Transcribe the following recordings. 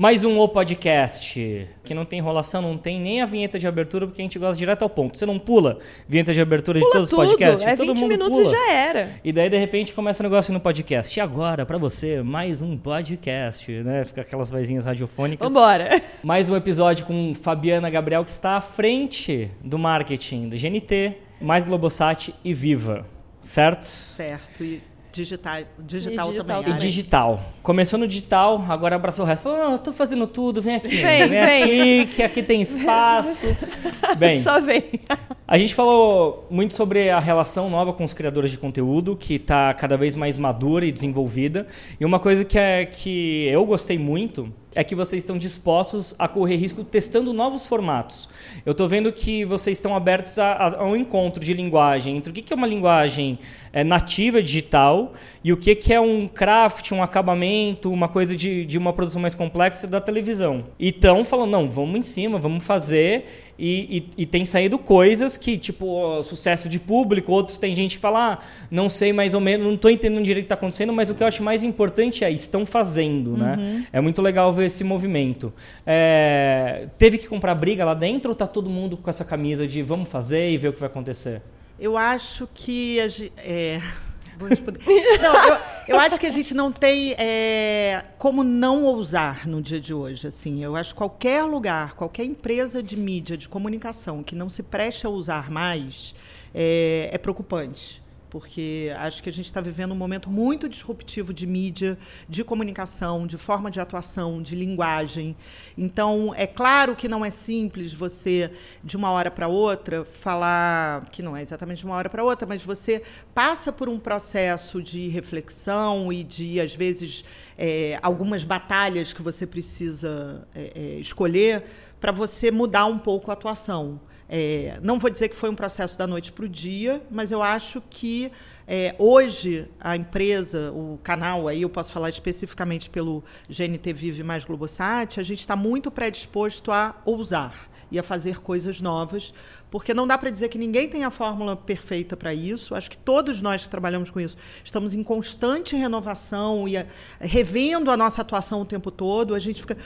Mais um O Podcast, que não tem enrolação, não tem nem a vinheta de abertura, porque a gente gosta direto ao ponto. Você não pula vinheta de abertura Pula de todos tudo. os podcasts? É Todo 20 mundo minutos pula. e já era. E daí, de repente, começa o negócio no podcast. E agora, pra você, mais um podcast, né? Fica aquelas vozinhas radiofônicas. Vambora. Mais um episódio com Fabiana Gabriel, que está à frente do marketing do GNT, mais Globosat e Viva, certo? Certo. E digital, digital, digital também. E digital. Começou no digital, agora abraçou o resto. Falou, não, eu tô fazendo tudo, vem aqui. Vem, vem. aqui, que aqui tem espaço. Bem, Só vem. a gente falou muito sobre a relação nova com os criadores de conteúdo, que está cada vez mais madura e desenvolvida. E uma coisa que, é, que eu gostei muito é que vocês estão dispostos a correr risco testando novos formatos. Eu estou vendo que vocês estão abertos a, a- a um encontro de linguagem entre o que, que é uma linguagem é, nativa digital e o que, que é um craft, um acabamento, uma coisa de, de uma produção mais complexa da televisão. E estão falando, não, vamos em cima, vamos fazer. E, e- e tem saído coisas que, tipo, sucesso de público, outros tem gente que fala, ah, não sei mais ou menos, não estou entendendo direito o que está acontecendo, mas o que eu acho mais importante é, estão fazendo, né? É muito legal ver esse movimento. É, teve que comprar briga lá dentro ou tá todo mundo com essa camisa de vamos fazer e ver o que vai acontecer? Eu acho que a gente. É... Vou responder. Não, eu, eu acho que a gente não tem é, como não ousar no dia de hoje. Assim, eu acho que qualquer lugar, qualquer empresa de mídia, de comunicação que não se preste a usar mais é, é preocupante. Porque acho que a gente está vivendo um momento muito disruptivo de mídia, de comunicação, de forma de atuação, de linguagem. Então, é claro que não é simples você, de uma hora para outra, falar que não é exatamente de uma hora para outra, mas você passa por um processo de reflexão e de, às vezes, é, algumas batalhas que você precisa é, é, escolher para você mudar um pouco a atuação. É, não vou dizer que foi um processo da noite para o dia, mas eu acho que é, hoje a empresa, o canal, aí eu posso falar especificamente pelo GNT Vive mais Globosat, a gente está muito predisposto a ousar e a fazer coisas novas, porque não dá para dizer que ninguém tem a fórmula perfeita para isso. Acho que todos nós que trabalhamos com isso estamos em constante renovação e a, revendo a nossa atuação o tempo todo. A gente fica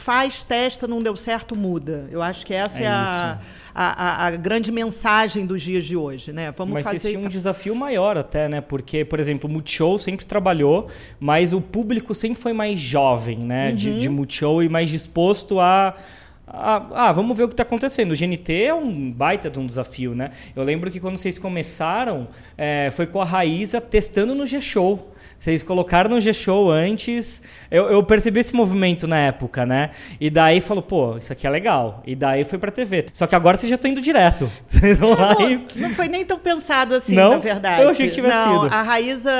faz, testa, não deu certo, muda. Eu acho que essa é, É a, a, a- grande mensagem dos dias de hoje, né? Vamos mas fazer tinham um desafio maior até, né? Porque, por exemplo, o Multishow sempre trabalhou, mas o público sempre foi mais jovem, né? De, de Multishow e mais disposto a... a- Ah, vamos ver o que está acontecendo. O GNT é um baita de um desafio, né? Eu lembro que quando vocês começaram, é, foi com a Raíza testando no G-Show. Vocês colocaram no G-Show antes. Eu, eu percebi esse movimento na época, né? E daí falou, pô, isso aqui é legal. E daí foi pra TV. Só que agora vocês já estão indo direto. Vocês vão lá Não, e. não foi nem tão pensado assim, Não? na verdade. Eu achei que tivesse não, sido. A Raíza,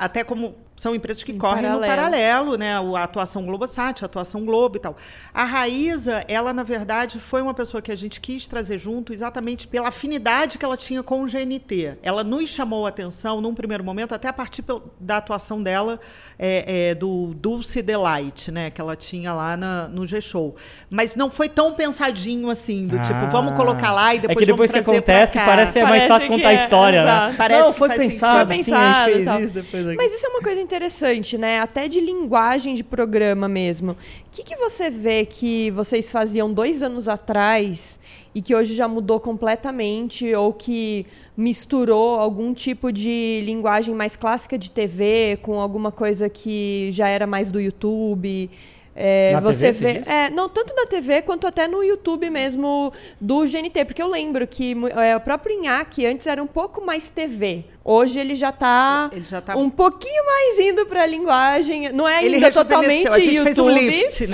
até como são empresas que Em correm no paralelo. paralelo, né? A atuação Globosat, a atuação Globo e tal. A Raíza, ela, na verdade, foi uma pessoa que a gente quis trazer junto exatamente pela afinidade que ela tinha com o GNT. Ela nos chamou a atenção num primeiro momento, até a partir da atuação dela é, é, do Dulce Delight, né? Que ela tinha lá na- no G-Show. Mas não foi tão pensadinho assim, do tipo, Ah. vamos colocar lá e depois É que depois que acontece, cá. parece é mais Parece fácil contar a é, história, né? Parece Não, que foi pensado, Foi sim, a gente pensado fez tal. isso depois aqui. Mas isso é uma coisa interessante, né? Até de linguagem de programa mesmo. O que, que você vê que vocês faziam dois anos atrás e que hoje já mudou completamente ou que misturou algum tipo de linguagem mais clássica de TV com alguma coisa que já era mais do YouTube? É, Na você TV, você vê, diz? é, não tanto na TV quanto até no YouTube mesmo do GNT, porque eu lembro que é, o próprio Inhaque antes era um pouco mais TV. Hoje ele já tá Ele já tá- um pouquinho mais indo pra linguagem. Não é Ele ainda totalmente a gente YouTube. fez um lift é,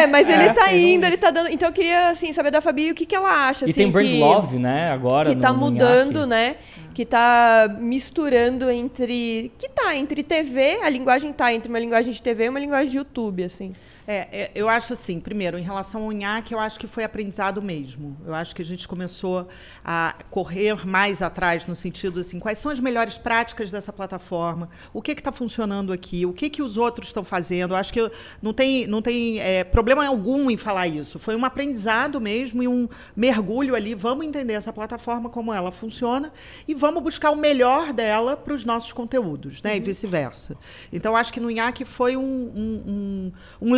nele. mas É, ele tá fez um indo, ele tá dando. Então eu queria assim saber da Fabi o que que ela acha E assim, tem Brand que, Love, né? Agora. que no- tá no mudando, né? Que tá misturando entre que tá entre TV, a linguagem tá entre uma linguagem de TV e uma linguagem de YouTube, assim. É, é, eu acho assim, primeiro, em relação ao NHAC, eu acho que foi aprendizado mesmo. Eu acho que a gente começou a correr mais atrás, no sentido assim, quais são as melhores práticas dessa plataforma, o que está funcionando aqui, o que, que os outros estão fazendo. Acho que não tem, não tem é, problema algum em falar isso. Foi um aprendizado mesmo e um mergulho ali. Vamos entender essa plataforma, como ela funciona, e vamos buscar o melhor dela para os nossos conteúdos, né? Uhum. E vice-versa. Então, acho que no INHAC foi um, um, um, um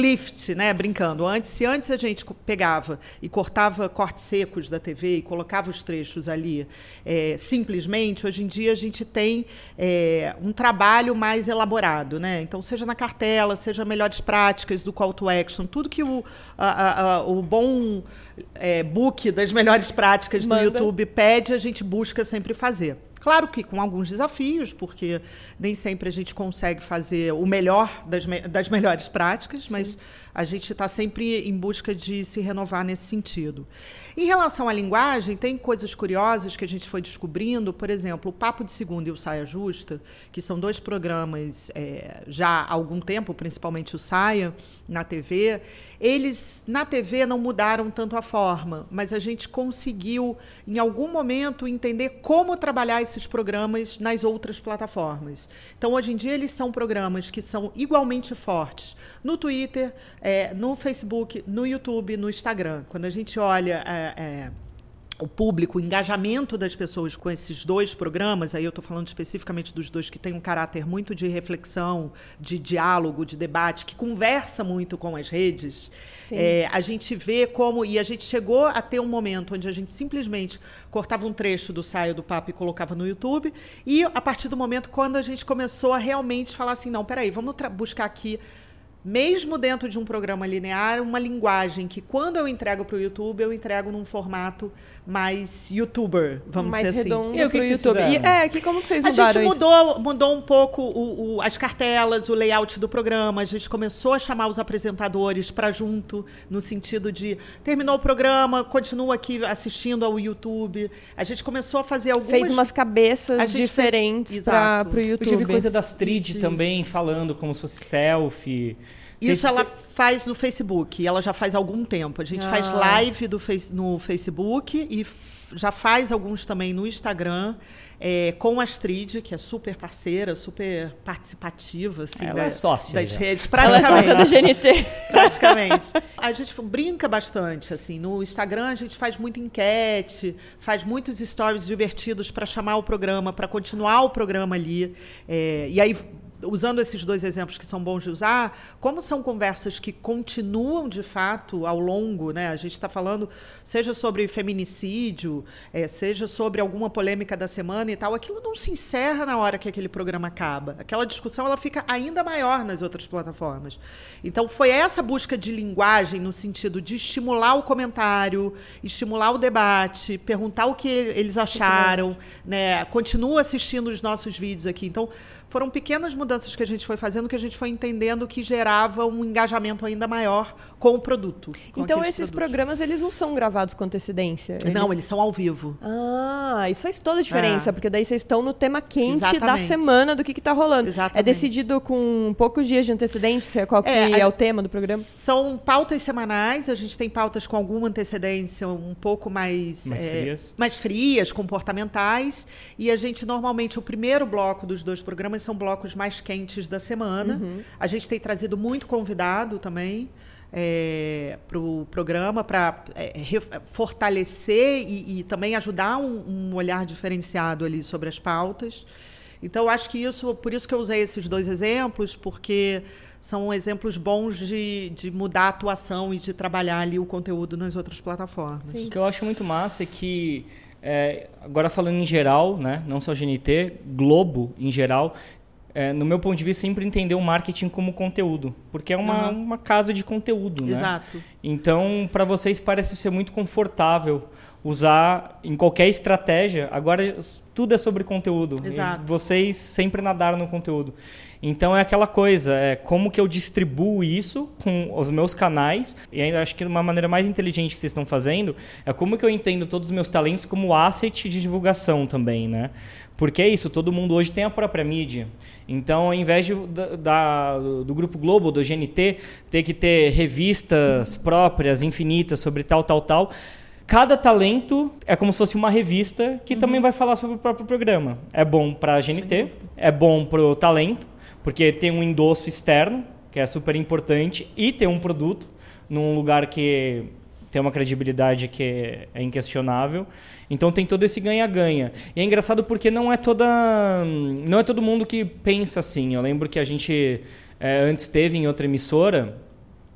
né? Brincando. Antes, se antes a gente pegava e cortava cortes secos da TV e colocava os trechos ali é, simplesmente, hoje em dia a gente tem é, um trabalho mais elaborado, né? Então, seja na cartela, seja melhores práticas do call to action, tudo que o, a, a, o bom é, book das melhores práticas do YouTube pede, a gente busca sempre fazer. Claro que com alguns desafios, porque nem sempre a gente consegue fazer o melhor das, me das melhores práticas, Sim. mas a gente está sempre em busca de se renovar nesse sentido. Em relação à linguagem, tem coisas curiosas que a gente foi descobrindo. Por exemplo, o Papo de Segunda e o Saia Justa, que são dois programas é, já há algum tempo, principalmente o Saia, na TV. Eles, na TV, não mudaram tanto a forma, mas a gente conseguiu, em algum momento, entender como trabalhar esses programas nas outras plataformas. Então, hoje em dia, eles são programas que são igualmente fortes no Twitter, é, no Facebook, no YouTube, no Instagram. Quando a gente olha. É, é, o público, o engajamento das pessoas com esses dois programas, aí eu estou falando especificamente dos dois que têm um caráter muito de reflexão, de diálogo, de debate, que conversa muito com as redes, é, a gente vê como. E a gente chegou a ter um momento onde a gente simplesmente cortava um trecho do saio do papo e colocava no YouTube, e a partir do momento quando a gente começou a realmente falar assim: não, peraí, vamos buscar aqui mesmo dentro de um programa linear, uma linguagem que quando eu entrego para o YouTube, eu entrego num formato mais youtuber, vamos mais dizer redondo assim. E o que YouTube. E, é, que como que vocês mudaram A gente mudou, mudou um pouco o, o, as cartelas, o layout do programa, a gente começou a chamar os apresentadores para junto, no sentido de terminou o programa, continua aqui assistindo ao YouTube. A gente começou a fazer algumas... Fez umas cabeças diferentes para o YouTube. Eu tive coisa da Astrid também, falando como se fosse selfie... Isso ela faz no Facebook, ela já faz algum tempo. A gente ah. faz live do face, no Facebook e já faz alguns também no Instagram. É, com a Astrid, que é super parceira, super participativa. Assim, ela da, é sócia. Das já. redes, praticamente. Ela é sócia do GNT. praticamente. A gente brinca bastante, assim. No Instagram a gente faz muita enquete, faz muitos stories divertidos para chamar o programa, para continuar o programa ali. É, e aí usando esses dois exemplos que são bons de usar, como são conversas que continuam de fato ao longo, né? A gente está falando, seja sobre feminicídio, é, seja sobre alguma polêmica da semana e tal, aquilo não se encerra na hora que aquele programa acaba. Aquela discussão ela fica ainda maior nas outras plataformas. Então foi essa busca de linguagem no sentido de estimular o comentário, estimular o debate, perguntar o que eles acharam, né? Continua assistindo os nossos vídeos aqui. Então foram pequenas mudanças que a gente foi fazendo que a gente foi entendendo que gerava um engajamento ainda maior com o produto. Com então esses produtos. programas eles não são gravados com antecedência? Não, eles são ao vivo. Ah, isso faz toda a diferença, é. porque daí vocês estão no tema quente Exatamente. da semana do que está rolando. Exatamente. É decidido com poucos dias de antecedência qual é, é o tema do programa? São pautas semanais, a gente tem pautas com alguma antecedência um pouco mais, mais, é, frias. mais frias, comportamentais, e a gente normalmente o primeiro bloco dos dois programas são blocos mais quentes da semana. Uhum. A gente tem trazido muito convidado também é, para o pro programa para é, fortalecer e, e, também ajudar um, um, olhar diferenciado ali sobre as pautas. Então, acho que isso, por isso que eu usei esses dois exemplos, porque são exemplos bons de, de mudar a atuação e de trabalhar ali o conteúdo nas outras plataformas. Sim. O que eu acho muito massa é que é, agora falando em geral, né, não só GNT, Globo em geral, é, no meu ponto de vista, sempre entender o marketing como conteúdo, porque é uma, uhum. uma casa de conteúdo, né? Exato. Então, para vocês parece ser muito confortável usar em qualquer estratégia. Agora tudo é sobre conteúdo. Exato. vocês sempre nadaram no conteúdo. Então é aquela coisa, é como que eu distribuo isso com os meus canais, e ainda acho que uma maneira mais inteligente que vocês estão fazendo é como que eu entendo todos os meus talentos como asset de divulgação também, né? Porque é isso, todo mundo hoje tem a própria mídia. Então, ao invés de, da, do Grupo Globo, do GNT, ter que ter revistas próprias, infinitas, sobre tal, tal, tal, cada talento é como se fosse uma revista que uhum. também vai falar sobre o próprio programa. É bom para a GNT, Sim. é bom para o talento, porque tem um endosso externo, que é super importante, e tem um produto num lugar que tem uma credibilidade que é inquestionável. Então tem todo esse ganha-ganha. E é engraçado porque não é toda não é todo mundo que pensa assim. Eu lembro que a gente é, antes teve em outra emissora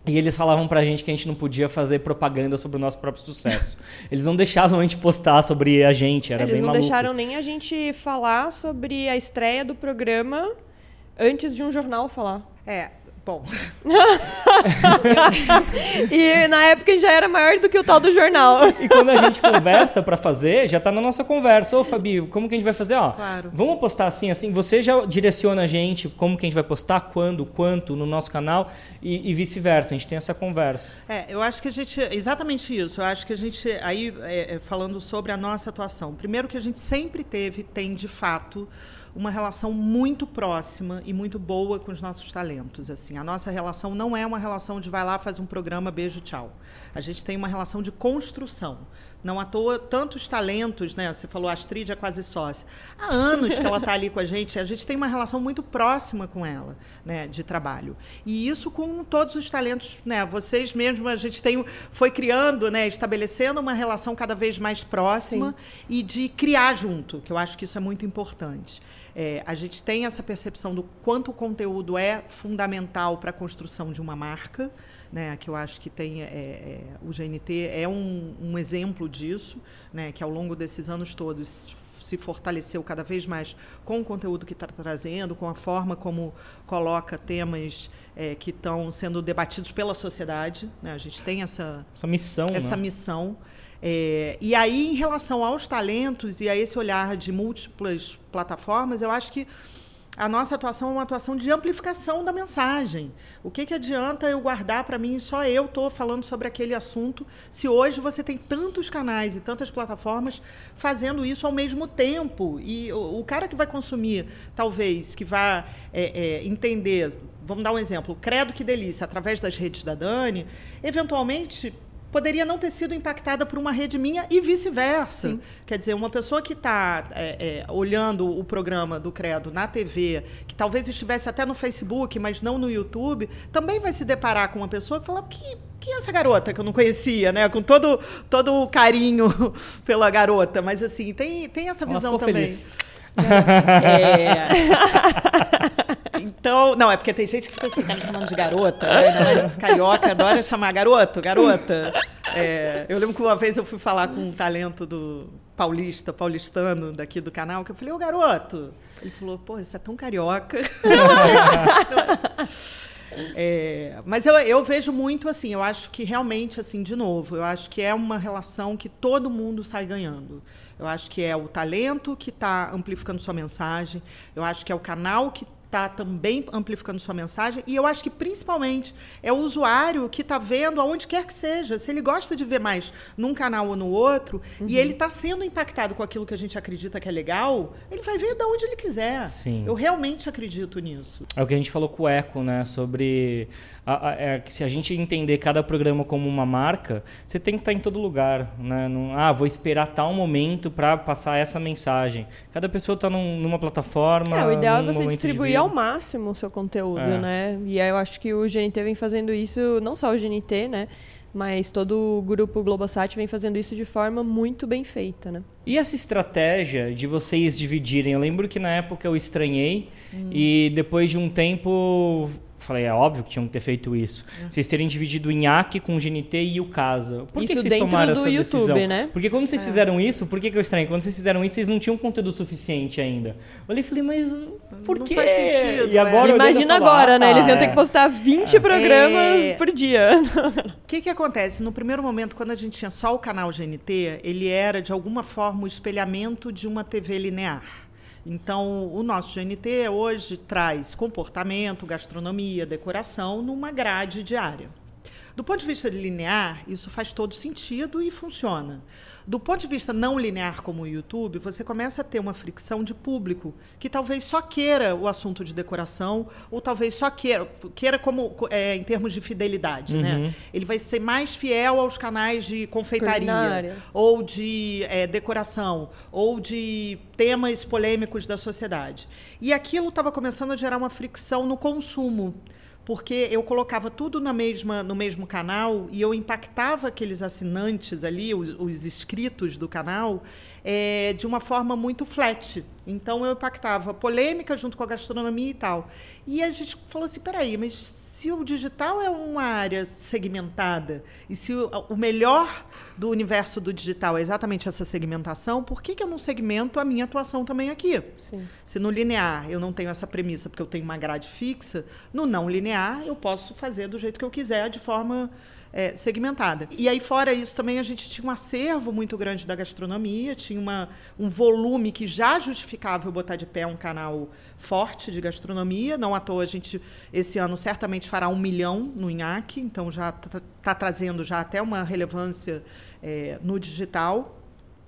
e eles falavam pra gente que a gente não podia fazer propaganda sobre o nosso próprio sucesso. Eles não deixavam a gente postar sobre a gente, era eles bem maluco. Eles não deixaram nem a gente falar sobre a estreia do programa antes de um jornal falar. É, Bom. e na época já era maior do que o tal do jornal. E quando a gente conversa para fazer, já tá na nossa conversa. Ô, Fabi, como que a gente vai fazer? Ó, claro. Vamos postar assim, assim. Você já direciona a gente como que a gente vai postar, quando, quanto no nosso canal e, e vice-versa. A gente tem essa conversa. É, eu acho que a gente. Exatamente isso. Eu acho que a gente. Aí, é, é falando sobre a nossa atuação. Primeiro que a gente sempre teve, tem de fato uma relação muito próxima e muito boa com os nossos talentos. Assim, a nossa relação não é uma relação de vai lá, faz um programa, beijo, tchau. A gente tem uma relação de construção. Não à toa, tantos talentos, né? Você falou, a Astrid é quase sócia. Há anos que ela está ali com a gente, a gente tem uma relação muito próxima com ela, né? De trabalho. E isso com todos os talentos, né? Vocês mesmos, a gente tem, foi criando, né? Estabelecendo uma relação cada vez mais próxima Sim. e de criar junto, que eu acho que isso é muito importante. É, a gente tem essa percepção do quanto o conteúdo é fundamental para a construção de uma marca né, que eu acho que tem é, é, o GNT é um, um exemplo disso, né, que ao longo desses anos todos se fortaleceu cada vez mais com o conteúdo que está trazendo, com a forma como coloca temas é, que estão sendo debatidos pela sociedade. Né? A gente tem essa, essa missão. Essa né? missão. É, e aí, em relação aos talentos e a esse olhar de múltiplas plataformas, eu acho que a nossa atuação é uma atuação de amplificação da mensagem. O que, que adianta eu guardar para mim só eu estou falando sobre aquele assunto, se hoje você tem tantos canais e tantas plataformas fazendo isso ao mesmo tempo? E o, o cara que vai consumir, talvez, que vai é, é, entender, vamos dar um exemplo, Credo que Delícia, através das redes da Dani, eventualmente poderia não ter sido impactada por uma rede minha e vice-versa. Quer dizer, uma pessoa que está é, é, olhando o programa do Credo na TV, que talvez estivesse até no Facebook, mas não no YouTube, também vai se deparar com uma pessoa que fala que quem é essa garota que eu não conhecia, né? Com todo, todo o carinho pela garota. Mas assim, tem, tem essa visão também. Feliz. É. Então, não, é porque tem gente que fica assim, tá me chamando de garota, né? Não, carioca adora chamar garoto, garota. É, eu lembro que uma vez eu fui falar com um talento do paulista, paulistano daqui do canal, que eu falei, ô garoto. Ele falou, pô, isso é tão carioca. É, mas eu, eu vejo muito assim, eu acho que realmente, assim, de novo, eu acho que é uma relação que todo mundo sai ganhando. Eu acho que é o talento que está amplificando sua mensagem. Eu acho que é o canal que está também amplificando sua mensagem. E eu acho que, principalmente, é o usuário que está vendo aonde quer que seja. Se ele gosta de ver mais num canal ou no outro, uhum. e ele está sendo impactado com aquilo que a gente acredita que é legal, ele vai ver de onde ele quiser. Sim. Eu realmente acredito nisso. É o que a gente falou com o Eco, né? Sobre a, a, é, que se a gente entender cada programa como uma marca, você tem que estar tá em todo lugar. Né? Não, ah, vou esperar tal momento para passar essa mensagem. Cada pessoa está num, numa plataforma. É, o ideal é você distribuir ao máximo o seu conteúdo, é. né? E eu acho que o GNT vem fazendo isso, não só o GNT, né? Mas todo o grupo Globosat vem fazendo isso de forma muito bem feita, né? E essa estratégia de vocês dividirem? Eu lembro que na época eu estranhei hum. e depois de um tempo Falei, é óbvio que tinham que ter feito isso. É. Vocês terem dividido o Nhaque com o GNT e o Casa. Por isso que vocês tomaram essa YouTube, decisão? Né? Porque quando vocês é. fizeram isso, por que, que eu estranhei? Quando vocês fizeram isso, vocês não tinham conteúdo suficiente ainda. Eu olhei e falei, mas por não quê? Faz sentido, e agora é. Imagina agora, ah, né? Eles iam ter que postar 20 programas é. por dia. O que, que acontece? No primeiro momento, quando a gente tinha só o canal GNT, ele era, de alguma forma, o espelhamento de uma TV linear. Então, o nosso GNT hoje traz comportamento, gastronomia, decoração numa grade diária. Do ponto de vista linear, isso faz todo sentido e funciona. Do ponto de vista não linear como o YouTube, você começa a ter uma fricção de público que talvez só queira o assunto de decoração ou talvez só queira, queira como é, em termos de fidelidade, né? Uhum. né? Ele vai ser mais fiel aos canais de confeitaria Culinária. ou de é, decoração ou de temas polêmicos da sociedade. E aquilo estava começando a gerar uma fricção no consumo porque eu colocava tudo na mesma, no mesmo canal e eu impactava aqueles assinantes ali, os, os inscritos do canal, é, de uma forma muito flat. Então eu impactava polêmica junto com a gastronomia e tal. E a gente falou assim: peraí, mas se o digital é uma área segmentada e se o, o melhor do universo do digital é exatamente essa segmentação, por que, que eu não segmento a minha atuação também aqui? Sim. Se no linear eu não tenho essa premissa porque eu tenho uma grade fixa, no não linear eu posso fazer do jeito que eu quiser, de forma é, segmentada. E aí, fora isso, também a gente tinha um acervo muito grande da gastronomia, tinha uma, um volume que já justificava eu botar de pé um canal forte de gastronomia. Não à toa, a gente, esse ano, certamente fará um milhão no INHAC, então já está tá trazendo já até uma relevância é, no digital.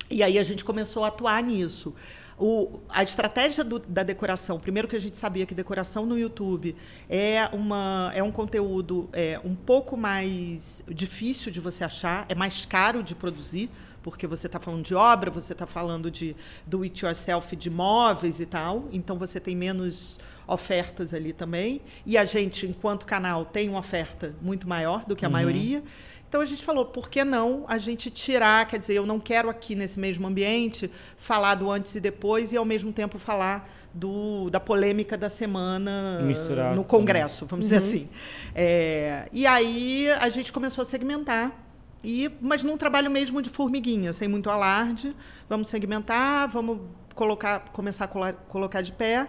E aí a gente começou a atuar nisso. O, a estratégia do, da decoração, primeiro que a gente sabia que decoração no YouTube é, uma, é um conteúdo é, um pouco mais difícil de você achar, é mais caro de produzir, porque você está falando de obra, você está falando de do it yourself de móveis e tal, então você tem menos ofertas ali também. E a gente, enquanto canal, tem uma oferta muito maior do que a Uhum. maioria. Então a gente falou, por que não a gente tirar, quer dizer, eu não quero aqui nesse mesmo ambiente falar do antes e depois e ao mesmo tempo falar do, da polêmica da semana Misturar. no Congresso, vamos dizer assim. É, e aí a gente começou a segmentar. E, mas num trabalho mesmo de formiguinha, sem muito alarde. Vamos segmentar, vamos colocar, começar a colar- colocar de pé.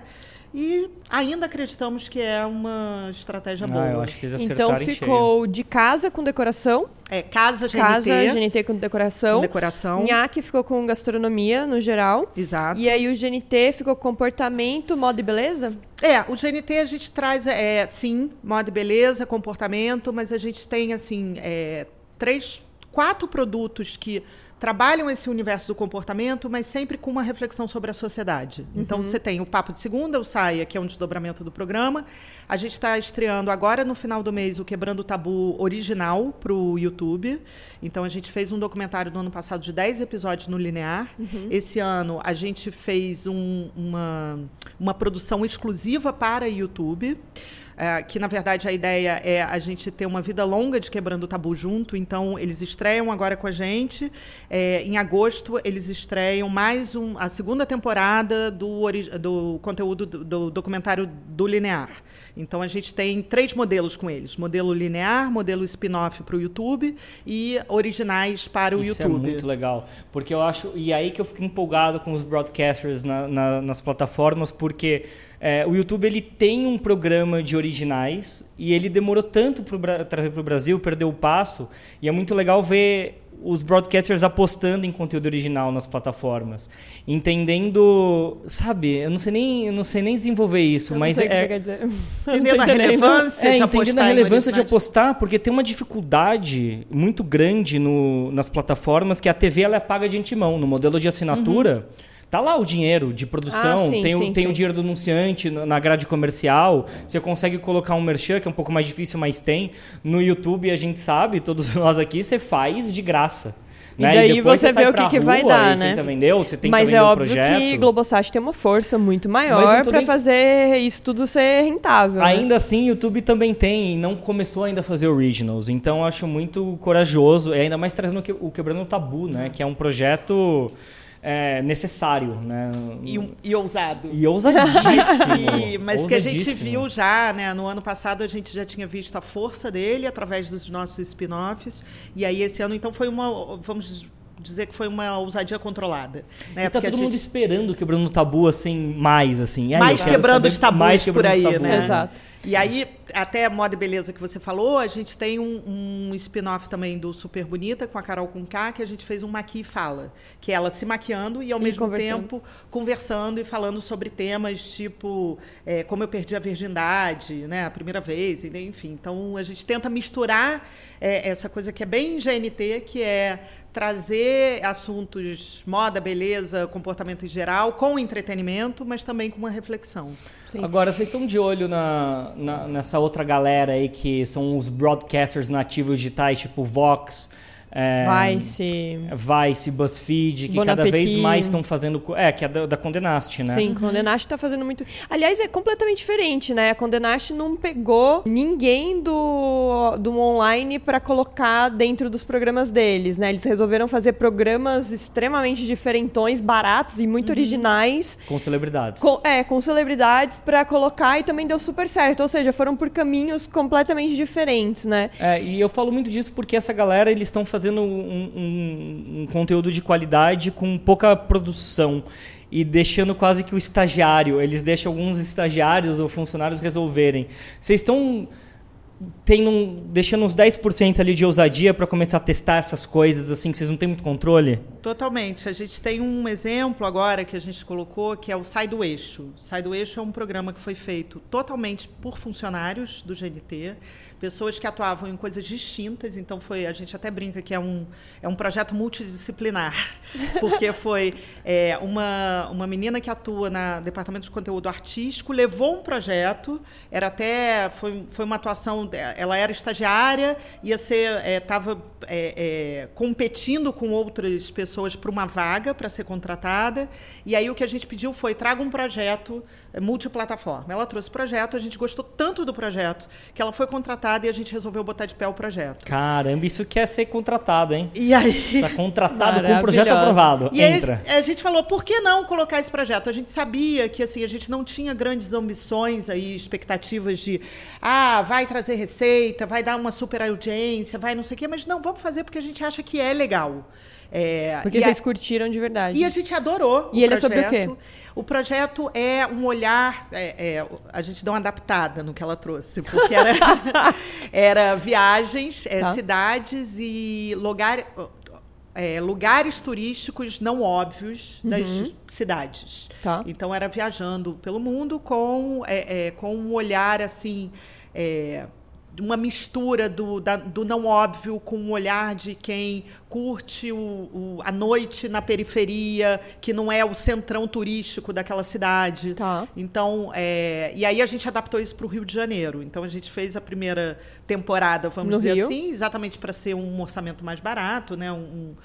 E ainda acreditamos que é uma estratégia boa. Ah, eu acho que eles Então em cheio. ficou de casa com decoração, É, casa GNT, casa GNT com decoração, com decoração. Nhaque ficou com gastronomia no geral. Exato. E aí o GNT ficou com comportamento, moda e beleza? É, o GNT a gente traz, é, sim, moda e beleza, comportamento, mas a gente tem, assim, é, três, quatro produtos que trabalham esse universo do comportamento, mas sempre com uma reflexão sobre a sociedade. Então, você tem o Papo de Segunda, o Saia, que é um desdobramento do programa. A gente está estreando agora, no final do mês, o Quebrando o Tabu original para o YouTube. Então, a gente fez um documentário no ano passado de 10 episódios no Linear. Esse ano, a gente fez um- uma, uma produção exclusiva para YouTube. É, que na verdade a ideia é a gente ter uma vida longa de quebrando o tabu junto. Então eles estreiam agora com a gente. É, em agosto eles estreiam mais um, a segunda temporada do, do conteúdo do, do documentário do Linear. Então a gente tem três modelos com eles: modelo linear, modelo spin-off para o YouTube e originais para o Isso é YouTube. muito legal. Porque eu acho. E aí que eu fico empolgado com os broadcasters na- na- nas plataformas, porque é, o YouTube ele tem um programa de originais e ele demorou tanto para trazer para o Brasil, perdeu o passo. E é muito legal ver os broadcasters apostando em conteúdo original nas plataformas, entendendo, sabe? Eu não sei nem, eu não sei nem desenvolver isso, Eu mas é. Entendendo a relevância é, de entendendo apostar a relevância de apostar, porque tem uma dificuldade muito grande no, nas plataformas que a TV ela é paga de antemão. No modelo de assinatura, tá lá o dinheiro de produção, Ah, sim, tem, o, sim, tem sim. o dinheiro do anunciante na grade comercial. Você consegue colocar um merchan, que é um pouco mais difícil, mas tem. No YouTube, a gente sabe, todos nós aqui, você faz de graça. E né? daí depois você sai vê o que que vai rua dar, e né? Tenta vender, ou você tenta Mas é óbvio projeto. que Globosat tem uma força muito maior nem- fazer isso tudo ser rentável. né? Ainda assim, o YouTube também tem, e não começou ainda a fazer originals. Então, eu acho muito corajoso, e ainda mais trazendo o Quebrando o Tabu, né? Que é um projeto é, necessário, né? E, e ousado. E ousadíssimo. E- mas que a gente ousadíssimo. viu já, né? No ano passado a gente já tinha visto a força dele através dos nossos spin-offs. E aí esse ano, então, foi uma. Vamos dizer que foi uma ousadia controlada. Né? E tá Porque todo mundo gente- esperando o Quebrando o Tabu, assim, mais, assim. Aí, mais quebrando os tabus mais por quebrando os aí, tabus. né? Exato. E aí até moda e beleza que você falou, a gente tem um, um spin-off também do Super Bonita com a Carol Conká, que a gente fez um maqui fala, que é ela se maquiando e ao E mesmo conversando. tempo conversando e falando sobre temas tipo é, como eu perdi a virgindade, né, a primeira vez, enfim. Então a gente tenta misturar é, essa coisa que é bem GNT, que é trazer assuntos moda, beleza, comportamento em geral, com entretenimento, mas também com uma reflexão. Sim. Agora, vocês estão de olho na, na- nessa outra galera aí que são os broadcasters nativos digitais, tipo Vox, é, Vai se. Vice, BuzzFeed, que Bon cada vez mais estão fazendo. É, que é da, da Condenaste, né? Sim, Condenaste tá fazendo muito. Aliás, é completamente diferente, né? A Condenaste não pegou ninguém do, do online pra colocar dentro dos programas deles, né? Eles resolveram fazer programas extremamente diferentões, baratos e muito originais. Com celebridades. Com, é, com celebridades pra colocar e também deu super certo. Ou seja, foram por caminhos completamente diferentes, né? É, e eu falo muito disso porque essa galera, eles estão fazendo um, um- um conteúdo de qualidade com pouca produção e deixando quase que o estagiário, eles deixam alguns estagiários ou funcionários resolverem. Vocês estão tendo um- deixando uns 10% ali de ousadia para começar a testar essas coisas assim que vocês não têm muito controle? Totalmente. A gente tem um exemplo agora que a gente colocou, que é o Sai do Eixo. Sai do Eixo é um programa que foi feito totalmente por funcionários do GNT, pessoas que atuavam em coisas distintas. Então foi, a gente até brinca que é um, é um projeto multidisciplinar, porque foi é, uma, uma menina que atua na departamento de conteúdo artístico levou um projeto, era até foi, foi uma atuação, ela era estagiária, ia ser estava competindo com outras pessoas para uma vaga para ser contratada. E aí o que a gente pediu foi traga um projeto é, multiplataforma. Ela trouxe o projeto, a gente gostou tanto do projeto que ela foi contratada e a gente resolveu botar de pé o projeto. Caramba, isso quer ser contratado, hein? E aí Tá contratado com o projeto Maravilhosa. aprovado. E aí Entra. a gente falou, por que não colocar esse projeto? A gente sabia que assim, a gente não tinha grandes ambições aí, expectativas de ah, vai trazer receita, vai dar uma super audiência, vai não sei o quê, mas não, vamos fazer porque a gente acha que é legal. É, Porque e a- vocês curtiram de verdade. e a gente adorou. E ele é sobre o projeto. quê? O projeto é um olhar. é, é, a gente deu uma adaptada no que ela trouxe, porque era, era viagens, é, Tá. cidades e lugar, é, lugares turísticos não óbvios das cidades. Uhum. Tá. Então era viajando pelo mundo com, é, com um olhar assim. Uma mistura do, da- do não óbvio com um olhar de quem curte o, o- a noite na periferia, que não é o centrão turístico daquela cidade. Tá. Então, é, e aí a gente adaptou isso para o Rio de Janeiro. Então a gente fez a primeira temporada, vamos No dizer Rio. assim, exatamente para ser um orçamento mais barato, né? Um, um-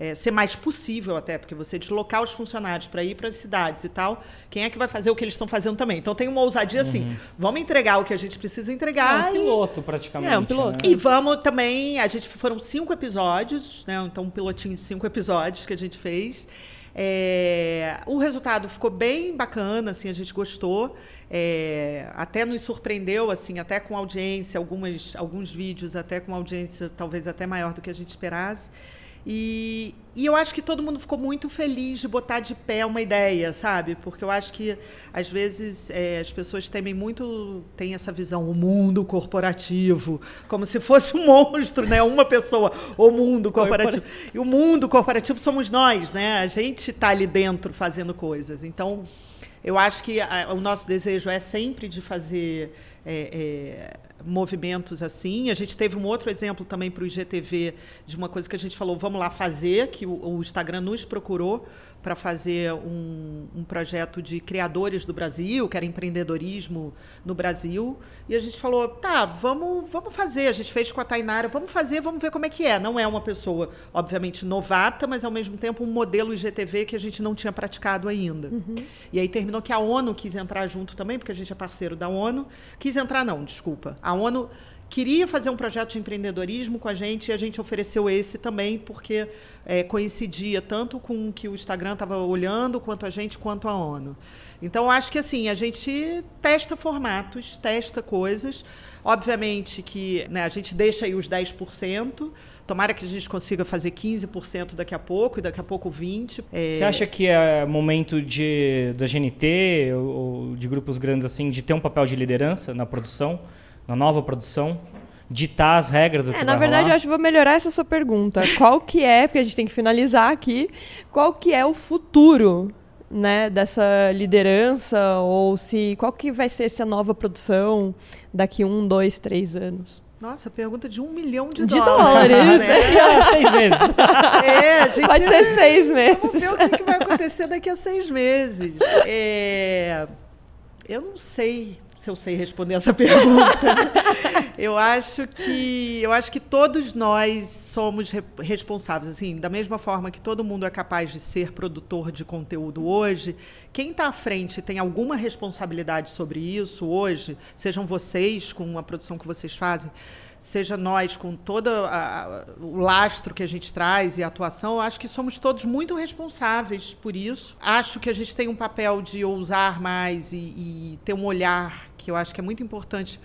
é, ser mais possível até, porque você deslocar os funcionários para ir para as cidades e tal, quem é que vai fazer o que eles estão fazendo também? Então tem uma ousadia assim, vamos entregar o que a gente precisa É entregar um e- piloto, praticamente. É, um piloto. né? e vamos também. A gente foram cinco episódios, né? Então, um pilotinho de cinco episódios que a gente fez. É, o resultado ficou bem bacana, assim, a gente gostou. É, até nos surpreendeu, assim, até com audiência, algumas, alguns vídeos até com audiência talvez até maior do que a gente esperasse. E, e eu acho que todo mundo ficou muito feliz de botar de pé uma ideia, sabe? Porque eu acho que, às vezes, é, as pessoas temem muito, têm essa visão, o mundo corporativo, como se fosse um monstro, né? Uma pessoa, o mundo corporativo. E o mundo corporativo somos nós, né? A gente está ali dentro fazendo coisas. Então, eu acho que a- o nosso desejo é sempre de fazer é, é, movimentos assim. A gente teve um outro exemplo também para o IGTV de uma coisa que a gente falou, vamos lá fazer, que o, o Instagram nos procurou para fazer um, um projeto de criadores do Brasil, que era empreendedorismo no Brasil. E a gente falou, tá, vamos, vamos fazer. A gente fez com a Tainara, vamos fazer, vamos ver como é que é. Não é uma pessoa, obviamente, novata, mas ao mesmo tempo um modelo IGTV que a gente não tinha praticado ainda. E aí terminou que a ONU quis entrar junto também, porque a gente é parceiro da ONU. Quis entrar, não, desculpa. A ONU queria fazer um projeto de empreendedorismo com a gente e a gente ofereceu esse também, porque é, coincidia tanto com o que o Instagram estava olhando, quanto a gente, quanto a ONU. Então, acho que assim, a gente testa formatos, testa coisas. Obviamente que né, a gente deixa aí os 10%. Tomara que a gente consiga fazer 15% daqui a pouco, e daqui a pouco 20%. É, Você acha que é momento de da GNT ou de grupos grandes assim de ter um papel de liderança na produção? Na nova produção? Ditar as regras do É, que na vai verdade, rolar? eu acho que vou melhorar essa sua pergunta. Qual que é, porque a gente tem que finalizar aqui, qual que é o futuro, né, dessa liderança, ou se qual que vai ser essa nova produção daqui um, dois, três anos? Nossa, pergunta de um milhão de, De dólares. dólares. né? Seis meses. É, a gente Pode ser seis Vamos meses. ver o que, que vai acontecer daqui a seis meses. É, eu não sei se eu sei responder essa pergunta. eu acho que eu acho que todos nós somos re- responsáveis, assim, da mesma forma que todo mundo é capaz de ser produtor de conteúdo hoje. Quem está à frente tem alguma responsabilidade sobre isso hoje? Sejam vocês com a produção que vocês fazem, seja nós com todo o lastro que a gente traz e a atuação, eu acho que somos todos muito responsáveis por isso. Acho que a gente tem um papel de ousar mais e, e ter um olhar que eu acho que é muito importante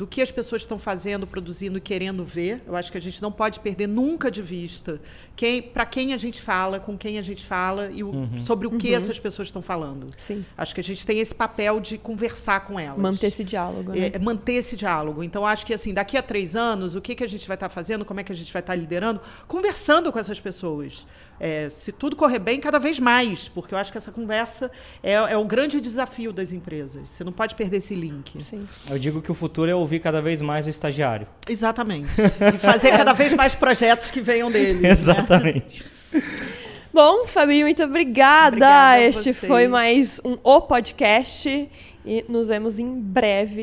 do que as pessoas estão fazendo, produzindo e querendo ver. Eu acho que a gente não pode perder nunca de vista quem, para quem a gente fala, com quem a gente fala e o- sobre o que essas pessoas estão falando. Sim. Acho que a gente tem esse papel de conversar com elas. Manter esse diálogo, né? É, manter esse diálogo. Então, acho que assim, daqui a três anos, o que, que a gente vai estar fazendo, como é que a gente vai estar liderando, conversando com essas pessoas. É, se tudo correr bem, cada vez mais, porque eu acho que essa conversa é, é o grande desafio das empresas. Você não pode perder esse link. Sim. Eu digo que o futuro é ouvir cada vez mais o estagiário. Exatamente. E fazer cada vez mais projetos que venham deles. né? Exatamente. Bom, Fabi, muito obrigada. Obrigada este vocês. foi mais um O Podcast e nos vemos em breve.